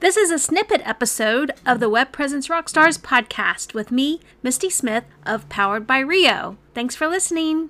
This is a snippet episode of the Web Presence Rockstars podcast with me, Misty Smith of Powered by Rio. Thanks for listening.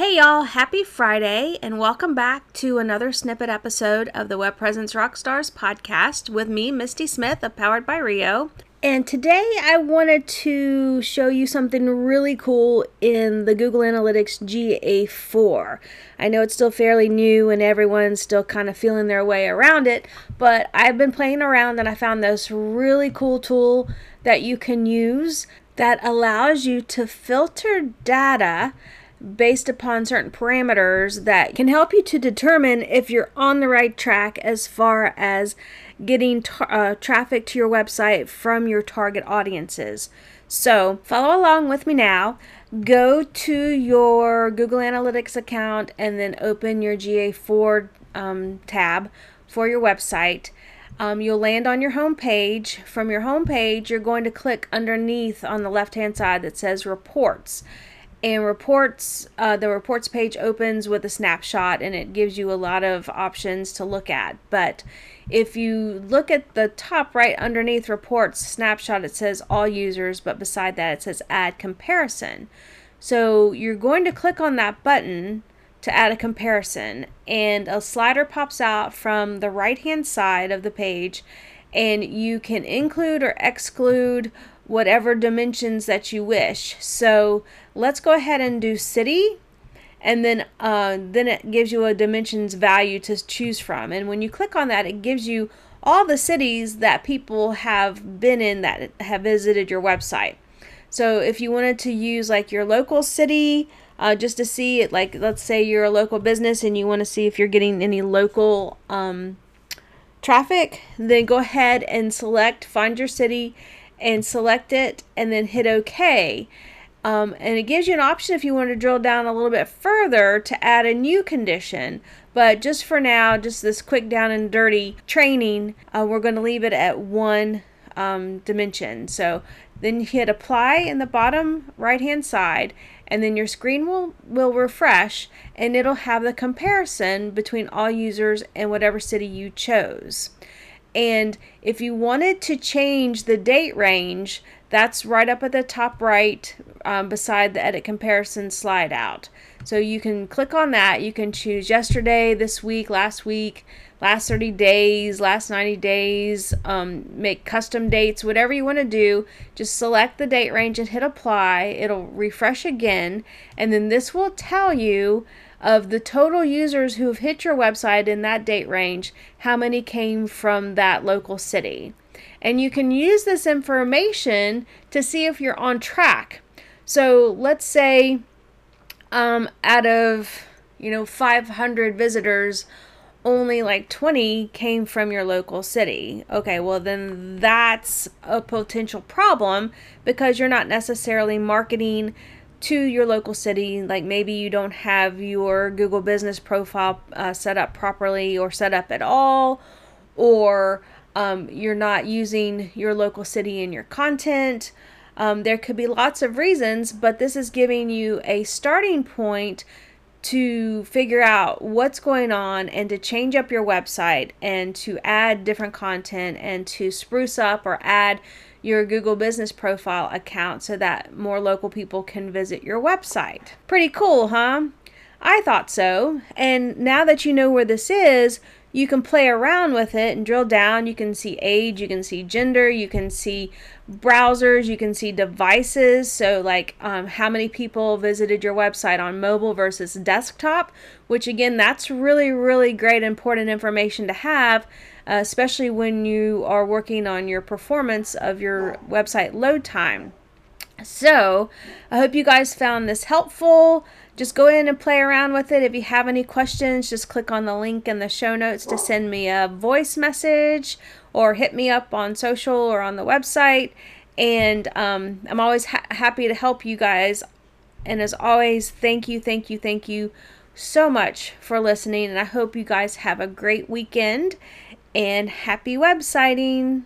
Hey y'all, happy Friday and welcome back to another snippet episode of the Web Presence Rockstars podcast with me, Misty Smith of Powered by Rio. And today I wanted to show you something really cool in the Google Analytics GA4. I know it's still fairly new and everyone's still kind of feeling their way around it, but I've been playing around and I found this really cool tool that you can use that allows you to filter data based upon certain parameters that can help you to determine if you're on the right track as far as getting uh, traffic to your website from your target audiences. So, follow along with me now. Go to your Google Analytics account and then open your GA4 um, tab for your website. Um, you'll land on your home page. From your home page, you're going to click underneath on the left hand side that says Reports and reports uh, the reports page opens with a snapshot and it gives you a lot of options to look at. But if you look at the top right underneath reports snapshot it says all users but beside that it says add comparison. So you're going to click on that button to add a comparison and a slider pops out from the right hand side of the page and you can include or exclude whatever dimensions that you wish. So let's go ahead and do city and then uh, then it gives you a dimensions value to choose from. And when you click on that, it gives you all the cities that people have been in that have visited your website. So if you wanted to use like your local city, uh, just to see it, like let's say you're a local business and you want to see if you're getting any local um, traffic, then go ahead and select find your city and select it and then hit OK. Um, and it gives you an option if you want to drill down a little bit further to add a new condition. But just for now, just this quick down and dirty training, uh, we're going to leave it at one um, dimension. So then you hit apply in the bottom right hand side and then your screen will, will refresh and it'll have the comparison between all users and whatever city you chose. And if you wanted to change the date range, that's right up at the top right um, beside the edit comparison slide out. So you can click on that. You can choose yesterday, this week, last week, last 30 days, last 90 days, um, make custom dates, whatever you want to do. Just select the date range and hit apply. It'll refresh again. And then this will tell you of the total users who have hit your website in that date range, how many came from that local city. And you can use this information to see if you're on track. So let's say um, out of you know 500 visitors only like 20 came from your local city. Okay, well, then that's a potential problem because you're not necessarily marketing to your local city. Like maybe you don't have your Google business profile uh, set up properly or set up at all, or um, you're not using your local city in your content. Um, there could be lots of reasons, but this is giving you a starting point to figure out what's going on and to change up your website and to add different content and to spruce up or add your Google Business Profile account so that more local people can visit your website. Pretty cool, huh? I thought so. And now that you know where this is, you can play around with it and drill down. You can see age, you can see gender, you can see browsers, you can see devices. So, like um, how many people visited your website on mobile versus desktop, which again, that's really, really great, important information to have uh, especially when you are working on your performance of your website load time. So, I hope you guys found this helpful. Just go in and play around with it. If you have any questions, just click on the link in the show notes to send me a voice message or hit me up on social or on the website. And um, I'm always ha- happy to help you guys. And as always, thank you, thank you, thank you so much for listening. And I hope you guys have a great weekend and happy websiting.